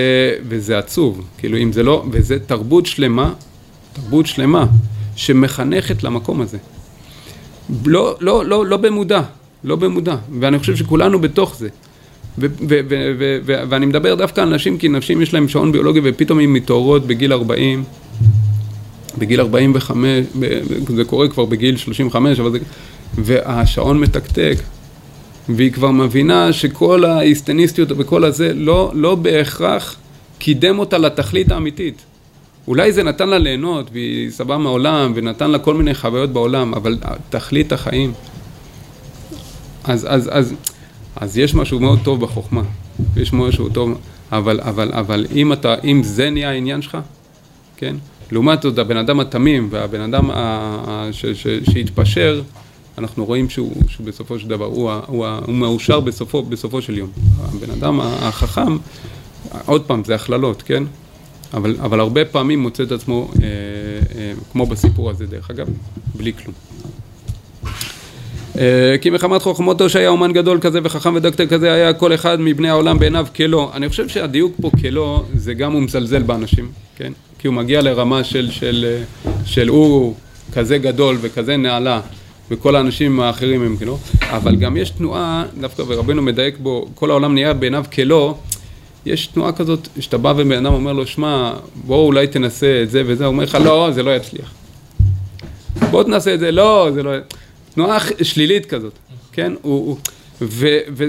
וזה עצוב, כאילו אם זה לא, וזה תרבות שלמה, תרבות שלמה, שמחנכת למקום הזה. לא, לא, לא, לא במודע, לא במודע, ואני חושב שכולנו בתוך זה. ו- ו- ו- ואני מדבר דווקא על נשים, כי נשים יש להן שעון ביולוגי ופתאום הן מתעוררות בגיל 40, בגיל 45, ב- זה קורה כבר בגיל 35, אבל זה... והשעון מתקתק, והיא כבר מבינה שכל ההיסטניסטיות וכל הזה לא, לא בהכרח קידם אותה לתכלית האמיתית. אולי זה נתן לה ליהנות, והיא סבבה מהעולם, ונתן לה כל מיני חוויות בעולם, אבל תכלית החיים. אז, אז, אז, אז יש משהו מאוד טוב בחוכמה, יש משהו טוב, אבל, אבל, אבל אם, אתה, אם זה נהיה העניין שלך, כן? לעומת זאת, הבן אדם התמים והבן אדם ה- ש- ש- שהתפשר, אנחנו רואים שהוא, שהוא בסופו של דבר, הוא, הוא, הוא מאושר בסופו, בסופו של יום. הבן אדם החכם, עוד פעם, זה הכללות, כן? אבל, אבל הרבה פעמים מוצא את עצמו, אה, אה, כמו בסיפור הזה דרך אגב, בלי כלום. אה, כי מחמת חוכמותו שהיה אומן גדול כזה וחכם ודוקטור כזה היה כל אחד מבני העולם בעיניו כלא. אני חושב שהדיוק פה כלא זה גם הוא מזלזל באנשים, כן? כי הוא מגיע לרמה של, של, אה, של הוא כזה גדול וכזה נעלה וכל האנשים האחרים הם כלא, אבל גם יש תנועה, דווקא ורבנו מדייק בו, כל העולם נהיה בעיניו כלא, יש תנועה כזאת שאתה בא ובן אדם אומר לו, שמע, בוא אולי תנסה את זה וזה, הוא אומר לך, לא, זה לא יצליח. בוא תנסה את זה, לא, זה לא... תנועה שלילית כזאת, כן? הוא, הוא, ו, ו,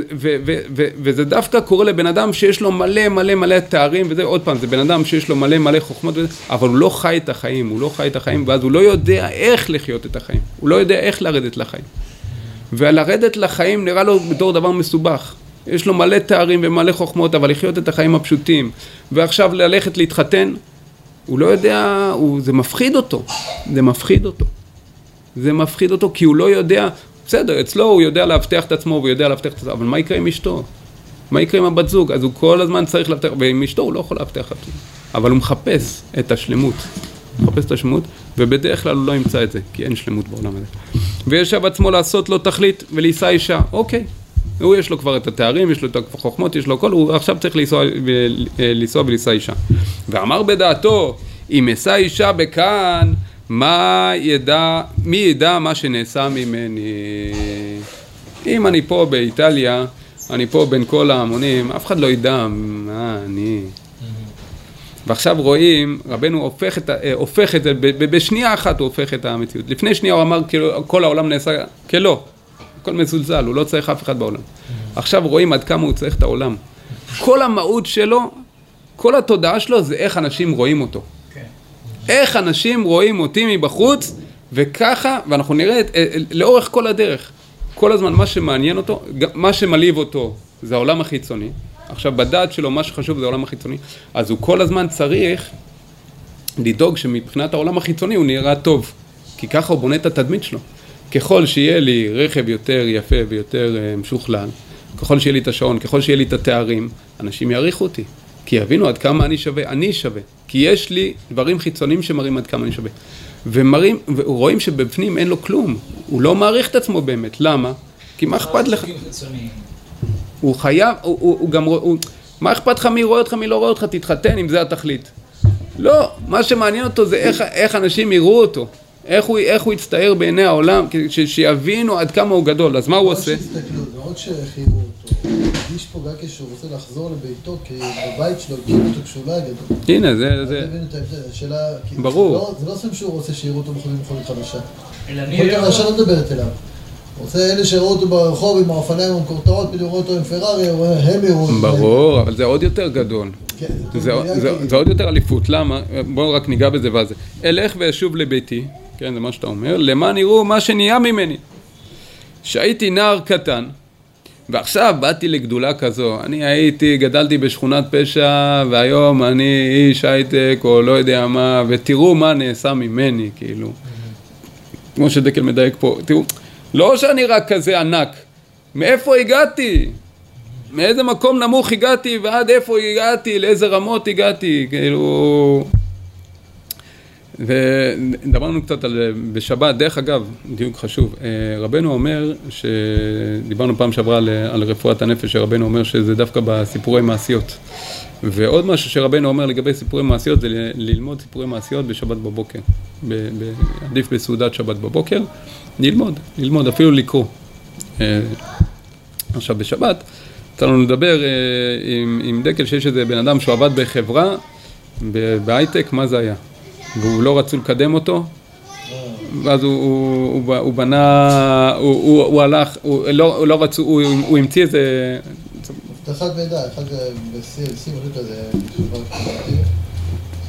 ו, וזה דווקא קורה לבן אדם שיש לו מלא מלא מלא תארים וזה, עוד פעם, זה בן אדם שיש לו מלא מלא חוכמות וזה, אבל הוא לא חי את החיים, הוא לא חי את החיים, ואז הוא לא יודע איך לחיות את החיים, הוא לא יודע איך לרדת לחיים. ולרדת לחיים נראה לו בתור דבר מסובך. יש לו מלא תארים ומלא חוכמות, אבל לחיות את החיים הפשוטים, ועכשיו ללכת להתחתן, הוא לא יודע, הוא, זה מפחיד אותו, זה מפחיד אותו. זה מפחיד אותו כי הוא לא יודע, בסדר, אצלו הוא יודע לאבטח את עצמו והוא יודע לאבטח את עצמו, אבל מה יקרה עם אשתו? מה יקרה עם הבת זוג? אז הוא כל הזמן צריך לאבטח, ועם אשתו הוא לא יכול לאבטח את עצמו. אבל הוא מחפש את השלמות. מחפש את השלמות, ובדרך כלל הוא לא ימצא את זה, כי אין שלמות בעולם הזה. וישב עצמו לעשות לו תכלית ולשא אישה, אוקיי. הוא יש לו כבר את התארים, יש לו את החוכמות, יש לו הכל, הוא עכשיו צריך לנסוע, ו- לנסוע ולשא אישה. ואמר בדעתו, אם אשא אישה בכאן, מה ידע, מי ידע מה שנעשה ממני? אם אני פה באיטליה, אני פה בין כל ההמונים, אף אחד לא ידע מה אני. ועכשיו רואים, רבנו הופך את, אה, הופך את זה, בשנייה אחת הוא הופך את המציאות. לפני שנייה הוא אמר כאילו כל העולם נעשה כלא, הכל מזולזל, הוא לא צריך אף אחד בעולם. עכשיו רואים עד כמה הוא צריך את העולם. כל המהות שלו, כל התודעה שלו זה איך אנשים רואים אותו. איך אנשים רואים אותי מבחוץ, וככה, ואנחנו נראה את, אה, אה, לאורך כל הדרך, כל הזמן מה שמעניין אותו, מה שמלהיב אותו זה העולם החיצוני. עכשיו בדעת שלו מה שחשוב זה העולם החיצוני, אז הוא כל הזמן צריך לדאוג שמבחינת העולם החיצוני הוא נראה טוב, כי ככה הוא בונה את התדמית שלו. ככל שיהיה לי רכב יותר יפה ויותר אה, משוכלל, ככל שיהיה לי את השעון, ככל שיהיה לי את התארים, אנשים יעריכו אותי. כי יבינו עד כמה אני שווה, אני שווה. כי יש לי דברים חיצוניים שמראים עד כמה אני שווה. ומראים, ורואים שבפנים אין לו כלום. הוא לא מעריך את עצמו באמת. למה? כי מה אכפת לך? הוא חייב, הוא, הוא, הוא גם, הוא, מה אכפת לך מי רואה אותך, מי לא רואה אותך, תתחתן אם זה התכלית. לא, מה שמעניין אותו זה איך, איך אנשים יראו אותו, איך הוא, איך הוא יצטייר בעיני העולם, ש, שיבינו עד כמה הוא גדול, אז מה הוא עושה? לא רק שהכירו אותו, הוא הרגיש פה גם כשהוא רוצה לחזור לביתו, כי בבית שלו הכירו אותו כשהוא לא היה גדול. הנה, זה, זה, השאלה... ברור. זה לא- זה לא סתם שהוא רוצה שיראו אותו מכונית מכונית חדשה. אלא מי מכונית חדשה? לא מדברת אליו. רוצה אלה שראו אותו ברחוב עם האופניים המקורטעות, פתאום רואה אותו עם פרארי, הם יראו אותו. ברור, אבל זה עוד יותר גדול. כן, זה, טוב, זה, כאילו. זה עוד יותר אליפות, למה? בואו רק ניגע בזה ואז. אלך ואשוב לביתי, כן, זה מה שאתה אומר, למען יראו מה שנהיה ממני. שהייתי נער קטן, ועכשיו באתי לגדולה כזו, אני הייתי, גדלתי בשכונת פשע, והיום אני איש הייטק או לא יודע מה, ותראו מה נעשה ממני, כאילו. כמו שדקל מדייק פה, תראו, לא שאני רק כזה ענק, מאיפה הגעתי? מאיזה מקום נמוך הגעתי ועד איפה הגעתי, לאיזה רמות הגעתי, כאילו... ודיברנו קצת על בשבת, דרך אגב, דיוק חשוב, אה, רבנו אומר, שדיברנו פעם שעברה על, על רפואת הנפש, שרבנו אומר שזה דווקא בסיפורי מעשיות. ועוד משהו שרבנו אומר לגבי סיפורי מעשיות זה ללמוד סיפורי מעשיות בשבת בבוקר. ב, ב, עדיף בסעודת שבת בבוקר, ללמוד, ללמוד, אפילו לקרוא. אה, עכשיו בשבת, יצא לנו לדבר אה, עם, עם דקל שיש איזה בן אדם שהוא עבד בחברה, בהייטק, מה זה היה? והוא לא רצו לקדם אותו, ואז הוא, הוא, הוא, הוא בנה, הוא, הוא, הוא הלך, הוא לא, הוא לא רצו, הוא, הוא המציא איזה... אבטחת מידע, אחד ב-CLC, משהו כזה,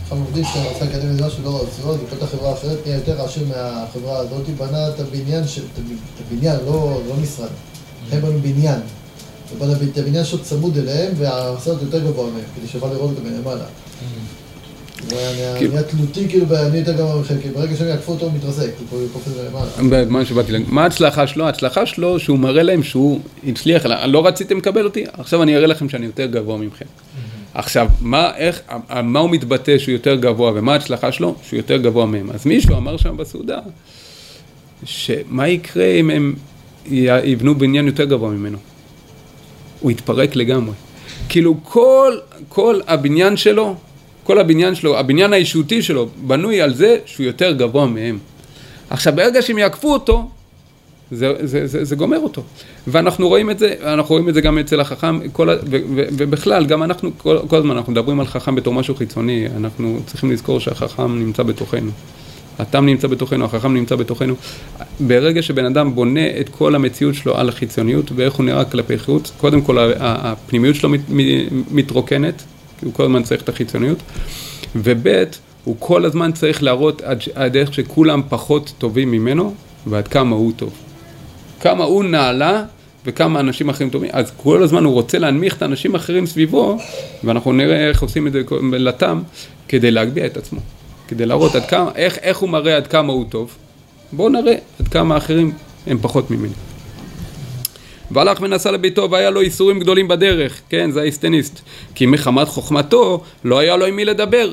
אחד עובדים שרצה לקדם איזה משהו לא רצו, אז הוא פתח חברה אחרת, נהיה יותר עשיר מהחברה הזאת, בנה את הבניין, את הבניין, לא, לא משרד, הם בנו בניין. הוא בנה את הבניין שלו צמוד אליהם, והסרט יותר גבוה מהם, כדי שיוכל לראות אותו מלמעלה. הוא היה כאילו- כאילו, אני יותר גבוה מכם, כי ברגע שהם יעקפו אותו הוא מתרסק, הוא קופץ למעלה. מה שבאתי להגיד, מה ההצלחה שלו? ההצלחה שלו שהוא מראה להם שהוא הצליח, לא רציתם לקבל אותי, עכשיו אני אראה לכם שאני יותר גבוה מכם. עכשיו, מה, איך, מה הוא מתבטא שהוא יותר גבוה ומה ההצלחה שלו? שהוא יותר גבוה מהם. אז מישהו אמר שם בסעודה, שמה יקרה אם הם יבנו בניין יותר גבוה ממנו? הוא יתפרק לגמרי. כאילו כל, כל הבניין שלו כל הבניין שלו, הבניין האישותי שלו, בנוי על זה שהוא יותר גבוה מהם. עכשיו, ברגע שהם יעקפו אותו, זה, זה, זה, זה גומר אותו. ואנחנו רואים את זה, אנחנו רואים את זה גם אצל החכם, כל, ו, ו, ובכלל, גם אנחנו, כל, כל הזמן אנחנו מדברים על חכם בתור משהו חיצוני, אנחנו צריכים לזכור שהחכם נמצא בתוכנו. התם נמצא בתוכנו, החכם נמצא בתוכנו. ברגע שבן אדם בונה את כל המציאות שלו על החיצוניות ואיך הוא נראה כלפי חוץ, קודם כל הפנימיות שלו מתרוקנת, כי הוא כל הזמן צריך את החיצוניות, וב' הוא כל הזמן צריך להראות עד, עד איך שכולם פחות טובים ממנו ועד כמה הוא טוב. כמה הוא נעלה וכמה אנשים אחרים טובים, אז כל הזמן הוא רוצה להנמיך את האנשים האחרים סביבו, ואנחנו נראה איך עושים את זה לתם, כדי להגביה את עצמו, כדי להראות עד כמה, איך, איך הוא מראה עד כמה הוא טוב, בואו נראה עד כמה האחרים הם פחות ממני. והלך ונסע לביתו והיה לו איסורים גדולים בדרך, כן, זה האיסטניסט. כי מחמת חוכמתו לא היה לו עם מי לדבר.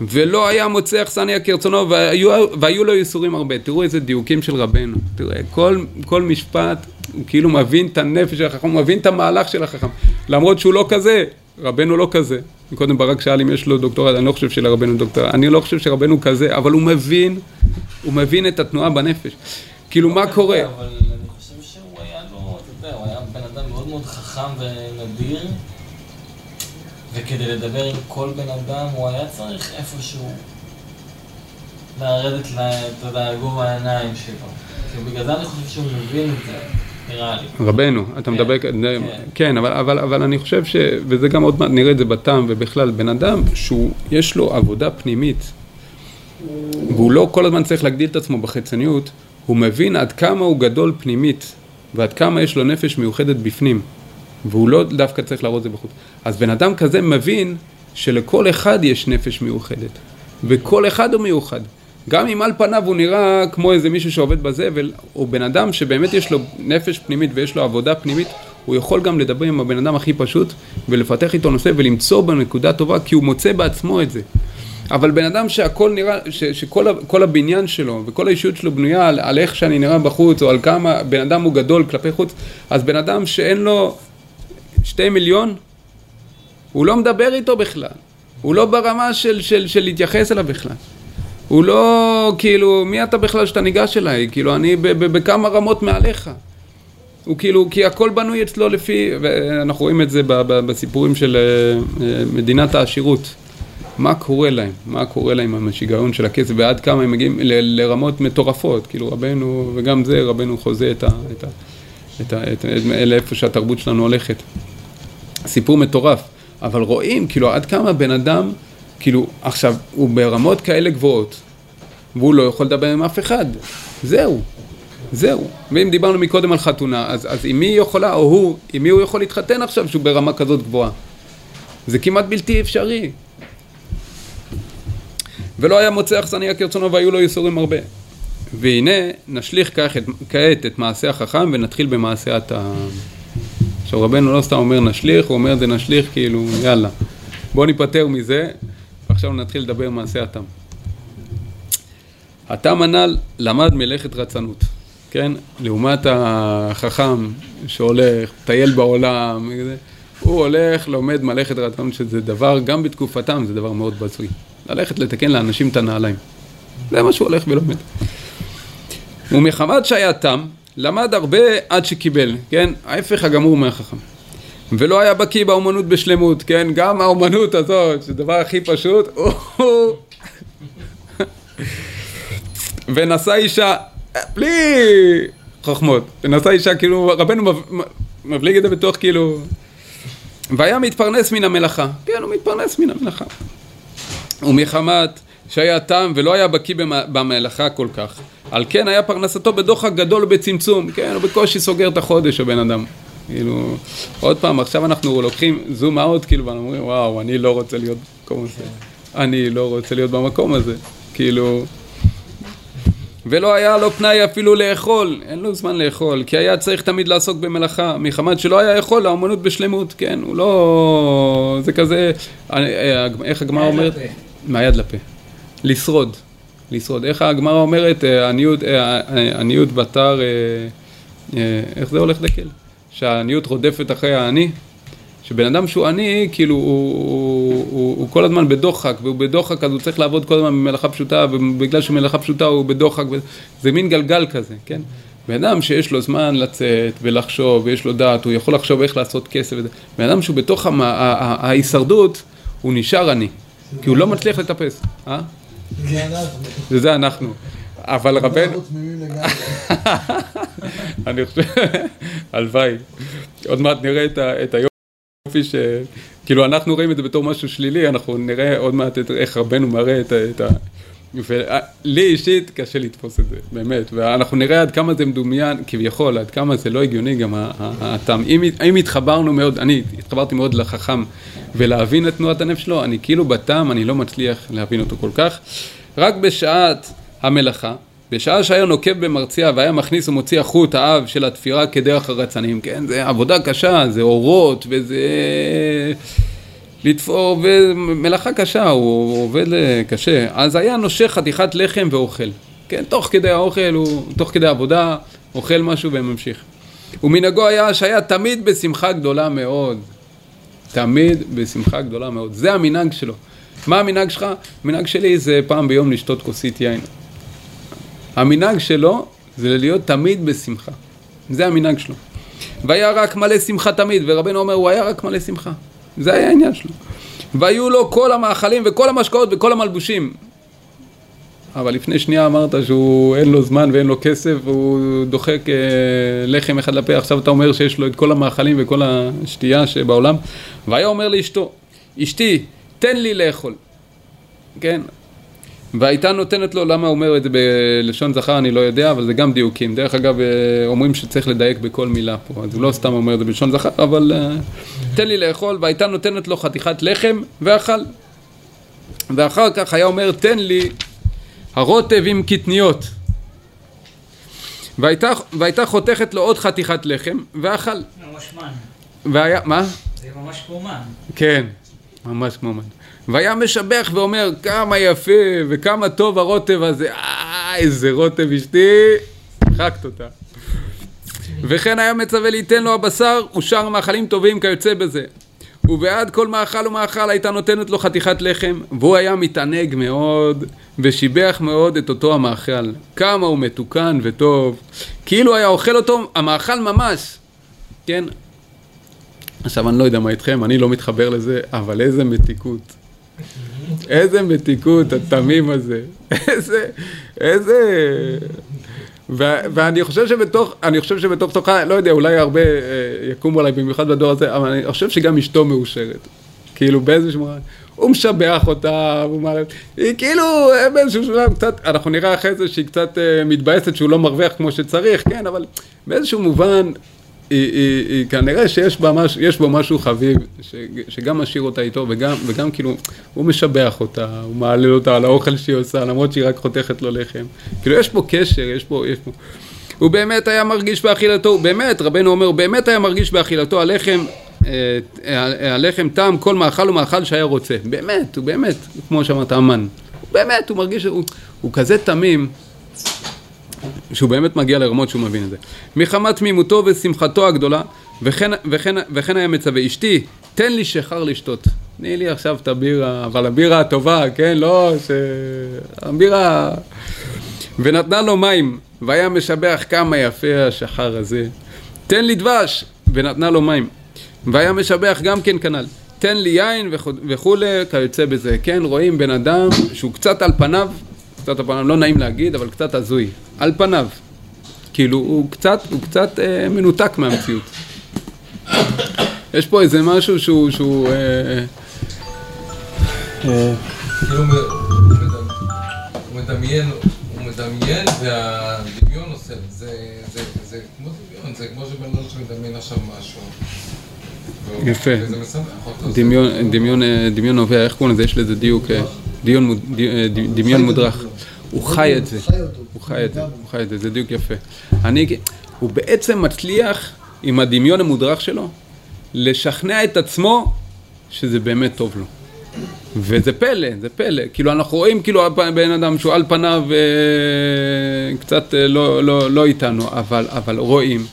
ולא היה מוצא אכסניה כרצונו והיו, והיו לו איסורים הרבה. תראו איזה דיוקים של רבנו. תראה, כל, כל משפט הוא כאילו מבין את הנפש של החכם, הוא מבין את המהלך של החכם. למרות שהוא לא כזה, רבנו לא כזה. קודם ברק שאל אם יש לו דוקטורט, אני לא חושב שלרבנו דוקטורט, אני לא חושב שרבנו כזה, אבל הוא מבין, הוא מבין את התנועה בנפש. כאילו מה קורה? אבל... חכם ונדיר, וכדי לדבר עם כל בן אדם הוא היה צריך איפשהו לרדת, אתה יודע, לגובה העיניים שלו. בגלל זה אני חושב שהוא מבין את זה. רבנו, אתה כן, מדבר, כן, כן אבל, אבל, אבל אני חושב ש... וזה גם עוד מעט נראה את זה בטעם, ובכלל, בן אדם שהוא, יש לו עבודה פנימית, והוא לא כל הזמן צריך להגדיל את עצמו בחיצוניות, הוא מבין עד כמה הוא גדול פנימית, ועד כמה יש לו נפש מיוחדת בפנים. והוא לא דווקא צריך להראות את זה בחוץ. אז בן אדם כזה מבין שלכל אחד יש נפש מיוחדת, וכל אחד הוא מיוחד. גם אם על פניו הוא נראה כמו איזה מישהו שעובד בזבל, או בן אדם שבאמת יש לו נפש פנימית ויש לו עבודה פנימית, הוא יכול גם לדבר עם הבן אדם הכי פשוט ולפתח איתו נושא ולמצוא בנקודה טובה, כי הוא מוצא בעצמו את זה. אבל בן אדם שהכל נראה, ש, שכל הבניין שלו וכל האישיות שלו בנויה על, על איך שאני נראה בחוץ או על כמה בן אדם הוא גדול כלפי חוץ, אז בן אדם שאין לו שתי מיליון, הוא לא מדבר איתו בכלל. הוא לא ברמה של, של, של להתייחס אליו בכלל. הוא לא, כאילו, מי אתה בכלל שאתה ניגש אליי? כאילו, אני ב, ב, בכמה רמות מעליך. הוא כאילו, כי הכל בנוי אצלו לפי, ואנחנו רואים את זה ב, ב, בסיפורים של uh, מדינת העשירות. מה קורה להם? מה קורה להם עם השיגעון של הכסף ועד כמה הם מגיעים ל, לרמות מטורפות. כאילו, רבנו, וגם זה, רבנו חוזה את ה... את ה את ה, את, את, לאיפה שהתרבות שלנו הולכת. סיפור מטורף, אבל רואים כאילו עד כמה בן אדם, כאילו עכשיו הוא ברמות כאלה גבוהות והוא לא יכול לדבר עם אף אחד, זהו. זהו. ואם דיברנו מקודם על חתונה, אז, אז עם מי היא יכולה, או הוא, עם מי הוא יכול להתחתן עכשיו שהוא ברמה כזאת גבוהה? זה כמעט בלתי אפשרי. ולא היה מוצא אכסניה כרצונו והיו לו ייסורים הרבה. והנה נשליך כך את, כעת את מעשה החכם ונתחיל במעשה הטעם. עכשיו רבנו לא סתם אומר נשליך, הוא אומר זה נשליך כאילו יאללה בוא ניפטר מזה ועכשיו נתחיל לדבר במעשה הטעם. הטעם הנ"ל למד מלאכת רצנות, כן? לעומת החכם שהולך, טייל בעולם, הוא הולך, לומד מלאכת רצנות שזה דבר, גם בתקופתם זה דבר מאוד בזוי. ללכת לתקן לאנשים את הנעליים. זה מה שהוא הולך ולומד. ומחמת שהיה תם, למד הרבה עד שקיבל, כן? ההפך הגמור מהחכם. ולא היה בקיא באומנות בשלמות, כן? גם האומנות הזאת, שזה הדבר הכי פשוט. ונשא אישה, בלי חוכמות, ונשא אישה, כאילו, רבנו מבליג את זה בתוך, כאילו... והיה מתפרנס מן המלאכה, כן, הוא מתפרנס מן המלאכה. ומחמת שהיה תם ולא היה בקיא במלאכה כל כך. על כן היה פרנסתו בדוחק גדול ובצמצום, כן, הוא בקושי סוגר את החודש הבן אדם. כאילו, עוד פעם, עכשיו אנחנו לוקחים זום אאוט, כאילו, ואנחנו אומרים, וואו, אני לא רוצה להיות במקום הזה. אני לא רוצה להיות במקום הזה. כאילו... ולא היה לו פנאי אפילו לאכול, אין לו זמן לאכול, כי היה צריך תמיד לעסוק במלאכה, מחמת שלא היה יכול לאמנות בשלמות, כן, הוא לא... זה כזה, איך הגמרא אומרת? מהיד לפה. לשרוד, לשרוד. איך הגמרא אומרת, אה, עניות, אה, אה, עניות בתר, איך זה הולך לקל? שהעניות רודפת אחרי העני? שבן אדם שהוא עני, כאילו הוא, הוא, הוא, הוא כל הזמן בדוחק, והוא בדוחק אז הוא צריך לעבוד כל הזמן במלאכה פשוטה, ובגלל שהוא מלאכה פשוטה הוא בדוחק, זה מין גלגל כזה, כן? בן אדם שיש לו זמן לצאת ולחשוב, ויש לו דעת, הוא יכול לחשוב איך לעשות כסף, בן אדם שהוא בתוך ההישרדות, הוא נשאר עני. כי הוא לא מצליח לטפס. אה? זה אנחנו. אבל רבנו... אנחנו תמימים לגמרי. אני חושב, הלוואי. עוד מעט נראה את, היופי ש... כאילו אנחנו רואים את זה בתור משהו שלילי, אנחנו נראה עוד מעט איך רבנו מראה את, ה... ולי אישית קשה לתפוס את זה, באמת, ואנחנו נראה עד כמה זה מדומיין, כביכול, עד כמה זה לא הגיוני גם הטעם. אם התחברנו מאוד, אני התחברתי מאוד לחכם ולהבין את תנועת הנפש שלו, אני כאילו בטעם, אני לא מצליח להבין אותו כל כך. רק בשעת המלאכה, בשעה שהיה נוקב במרציע והיה מכניס ומוציא החוט האב של התפירה כדרך הרצנים, כן? זה עבודה קשה, זה אורות וזה... לתפור, ומלאכה קשה, הוא עובד קשה. אז היה נושך חתיכת לחם ואוכל. כן, תוך כדי האוכל, הוא, תוך כדי העבודה, אוכל משהו וממשיך. ומנהגו היה שהיה תמיד בשמחה גדולה מאוד. תמיד בשמחה גדולה מאוד. זה המנהג שלו. מה המנהג שלך? המנהג שלי זה פעם ביום לשתות כוסית יין. המנהג שלו זה להיות תמיד בשמחה. זה המנהג שלו. והיה רק מלא שמחה תמיד, ורבנו אומר, הוא היה רק מלא שמחה. זה היה העניין שלו. והיו לו כל המאכלים וכל המשקאות וכל המלבושים. אבל לפני שנייה אמרת שהוא אין לו זמן ואין לו כסף והוא דוחק אה, לחם אחד לפה, עכשיו אתה אומר שיש לו את כל המאכלים וכל השתייה שבעולם. והיה אומר לאשתו, אשתי, תן לי לאכול. כן? והייתה נותנת לו, למה אומר את זה בלשון זכר אני לא יודע, אבל זה גם דיוקים. דרך אגב, אה, אומרים שצריך לדייק בכל מילה פה, אז הוא לא סתם אומר את זה בלשון זכר, אבל uh, תן לי לאכול, והייתה נותנת לו חתיכת לחם ואכל. ואחר כך היה אומר, תן לי הרוטב עם קטניות. והייתה, והייתה חותכת לו עוד חתיכת לחם ואכל. ממש מן. והיה, מה? זה ממש כמו מן. כן, ממש כמו מן. והיה משבח ואומר, כמה יפה וכמה טוב הרוטב הזה, אה, איזה רוטב אשתי, חקת אותה. וכן היה מצווה ליתן לו הבשר ושאר מאכלים טובים כיוצא בזה. ובעד כל מאכל ומאכל הייתה נותנת לו חתיכת לחם, והוא היה מתענג מאוד, ושיבח מאוד את אותו המאכל. כמה הוא מתוקן וטוב, כאילו היה אוכל אותו המאכל ממש, כן? עכשיו אני לא יודע מה איתכם, אני לא מתחבר לזה, אבל איזה מתיקות. איזה מתיקות, התמים הזה. איזה, איזה... ואני חושב שבתוך, אני חושב שבתוך תוכה, לא יודע, אולי הרבה אה, יקומו עליי במיוחד בדור הזה, אבל אני חושב שגם אשתו מאושרת. כאילו באיזשהו מובן, הוא משבח אותה, הוא מעלה, היא כאילו אה, באיזשהו שלב קצת, אנחנו נראה אחרי זה שהיא קצת אה, מתבאסת שהוא לא מרוויח כמו שצריך, כן, אבל באיזשהו מובן, היא, היא, היא כנראה שיש בה מש, יש בו משהו חביב, ש, שגם משאיר אותה איתו, וגם, וגם כאילו, הוא משבח אותה, הוא מעלה אותה על האוכל שהיא עושה, למרות שהיא רק חותכת לו לחם. כאילו, יש פה קשר, יש פה, יש פה... הוא באמת היה מרגיש באכילתו, באמת, רבנו אומר, הוא באמת היה מרגיש באכילתו הלחם, אה, הלחם טעם כל מאכל ומאכל שהיה רוצה. באמת, הוא באמת, כמו שאמרת, אמן. באמת, הוא מרגיש, הוא, הוא כזה תמים, שהוא באמת מגיע לרמות שהוא מבין את זה. מחמת תמימותו ושמחתו הגדולה, וכן, וכן, וכן היה מצווה, אשתי, תן לי שיכר לשתות. תני לי עכשיו את הבירה, אבל הבירה הטובה, כן? לא, ש... הבירה... ונתנה לו מים, והיה משבח כמה יפה השחר הזה. תן לי דבש, ונתנה לו מים. והיה משבח גם כן כנ"ל. תן לי יין וכולי, כיוצא בזה. כן, רואים בן אדם שהוא קצת על פניו, קצת על פניו, לא נעים להגיד, אבל קצת הזוי. על פניו. כאילו, הוא קצת, הוא קצת אה, מנותק מהמציאות. יש פה איזה משהו שהוא... שהוא אה, אה, כאילו הוא מדמיין, הוא מדמיין והדמיון עושה, זה, זה, זה כמו דמיון, זה כמו שבן אדם שמדמיין עכשיו משהו. יפה. דמיון, אה, דמיון נובע, איך קוראים לזה? יש לזה דיוק, אה, דיון אה, דמיון מודרך. הוא חי את זה. הוא חי את זה, הוא חי את זה, זה דיוק יפה. אני, הוא בעצם מצליח עם הדמיון המודרך שלו לשכנע את עצמו שזה באמת טוב לו. וזה פלא, זה פלא. כאילו אנחנו רואים כאילו בן אדם שהוא על פניו אה, קצת אה, לא, לא, לא איתנו, אבל, אבל רואים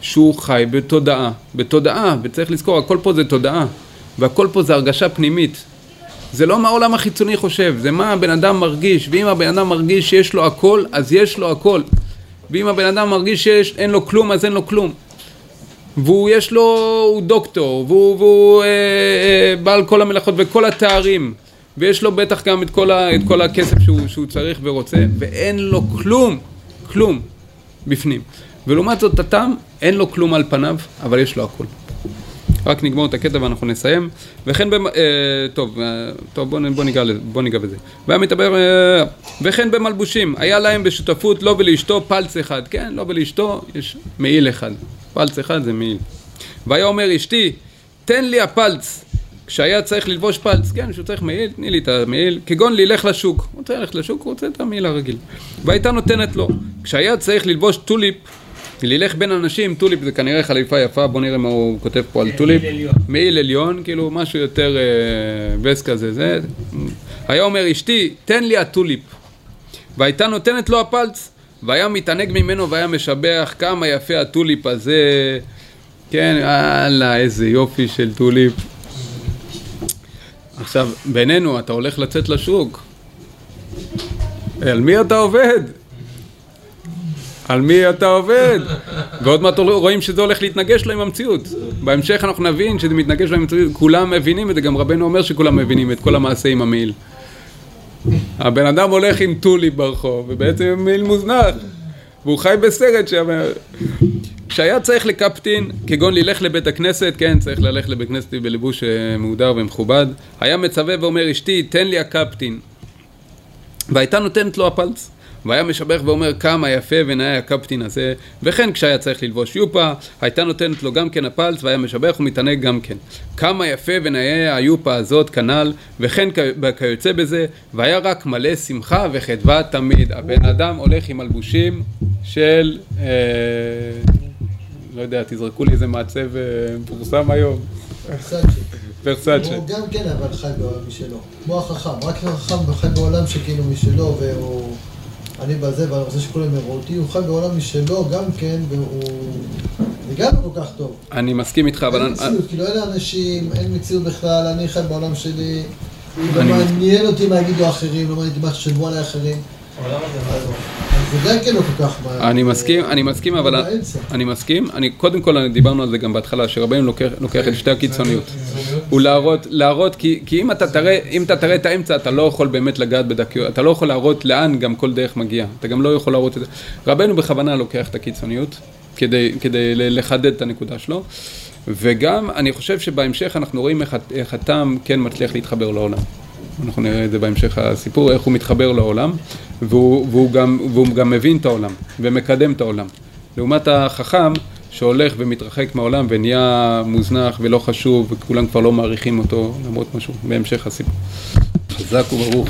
שהוא חי בתודעה, בתודעה, וצריך לזכור, הכל פה זה תודעה, והכל פה זה הרגשה פנימית. זה לא מה העולם החיצוני חושב, זה מה הבן אדם מרגיש, ואם הבן אדם מרגיש שיש לו הכל, אז יש לו הכל. ואם הבן אדם מרגיש שאין לו כלום, אז אין לו כלום. והוא יש לו, הוא דוקטור, והוא, והוא אה, אה, בעל כל המלאכות וכל התארים, ויש לו בטח גם את כל, ה, את כל הכסף שהוא, שהוא צריך ורוצה, ואין לו כלום, כלום, בפנים. ולעומת זאת, התם, אין לו כלום על פניו, אבל יש לו הכל. רק נגמור את הקטע ואנחנו נסיים. וכן, במ... אה, טוב, אה, טוב בוא, בוא, ניגע, בוא ניגע בזה. והיה מתבר, אה, וכן במלבושים, היה להם בשותפות לו ולאשתו פלץ אחד. כן, לו ולאשתו יש מעיל אחד. פלץ אחד זה מעיל. והיה אומר, אשתי, תן לי הפלץ. כשהיה צריך ללבוש פלץ, כן, שהוא צריך מעיל, תני לי את המעיל, כגון ללך לשוק. הוא רוצה ללכת לשוק, הוא רוצה את המעיל הרגיל. והייתה נותנת לו. כשהיה צריך ללבוש טוליפ, לילך בין אנשים, טוליפ זה כנראה חליפה יפה, בוא נראה מה הוא כותב פה על טוליפ. מעיל עליון. כאילו משהו יותר אה, וסט כזה, זה. היה אומר, אשתי, תן לי הטוליפ. והייתה נותנת לו הפלץ, והיה מתענג ממנו והיה משבח כמה יפה הטוליפ הזה. כן, יאללה, איזה יופי של טוליפ. עכשיו, בינינו, אתה הולך לצאת לשוק. על מי אתה עובד? על מי אתה עובד? ועוד מעט רואים שזה הולך להתנגש לו עם המציאות. בהמשך אנחנו נבין שזה מתנגש לו עם המציאות, כולם מבינים את זה, גם רבנו אומר שכולם מבינים את כל המעשה עם המעיל. הבן אדם הולך עם טולי ברחוב, ובעצם מעיל מוזנח. והוא חי בסרט שם. כשהיה צריך לקפטין, כגון ללך לבית הכנסת, כן, צריך ללכת לבית כנסת בלבוש אה, מהודר ומכובד, היה מצווה ואומר, אשתי, תן לי הקפטין. והייתה נותנת לו הפלץ. והיה משבח ואומר כמה יפה ונאה הקפטין הזה, וכן כשהיה צריך ללבוש יופה, הייתה נותנת לו גם כן הפלץ, והיה משבח ומתענג גם כן. כמה יפה ונאה היופה הזאת כנ"ל, וכן כיוצא בזה, והיה רק מלא שמחה וחדווה תמיד. הבן אדם הולך עם מלבושים של, אה, לא יודע, תזרקו לי איזה מעצב אה, מפורסם היום, ורסאצ'ה. ורסאצ'ה. הוא גם כן אבל חי בעולם משלו. כמו החכם, רק החכם חי בעולם שכאילו משלו והוא... אני בזה ואני רוצה שכולם יראו אותי, הוא חי בעולם משלו גם כן והוא... זה גם לא כל כך טוב. אני מסכים איתך, אבל... אין אני- מציאות, כאילו אלה אנשים, אין מציאות בכלל, אני חי בעולם שלי. לא אני- מעניין אותי מה יגידו האחרים, לא מעניין אותי מה יחשבו עליי האחרים. לא. מה- אני מסכים, אני מסכים, אבל... אני מסכים, אני, קודם כל דיברנו על זה גם בהתחלה, שרבנו לוקח, את שתי הקיצוניות. קיצוניות. הוא להראות, להראות, כי, אם אתה תראה, אם אתה תראה את האמצע, אתה לא יכול באמת לגעת בדקיות, אתה לא יכול להראות לאן גם כל דרך מגיעה, אתה גם לא יכול להראות את זה. רבנו בכוונה לוקח את הקיצוניות, כדי, לחדד את הנקודה שלו. וגם, אני חושב שבהמשך אנחנו רואים איך, איך הטעם כן מצליח להתחבר לעולם. אנחנו נראה את זה בהמשך הסיפור, איך הוא מתחבר לעולם, והוא, והוא, גם, והוא גם מבין את העולם, ומקדם את העולם. לעומת החכם, שהולך ומתרחק מהעולם ונהיה מוזנח ולא חשוב, וכולם כבר לא מעריכים אותו, למרות משהו, בהמשך הסיפור. חזק וברוך.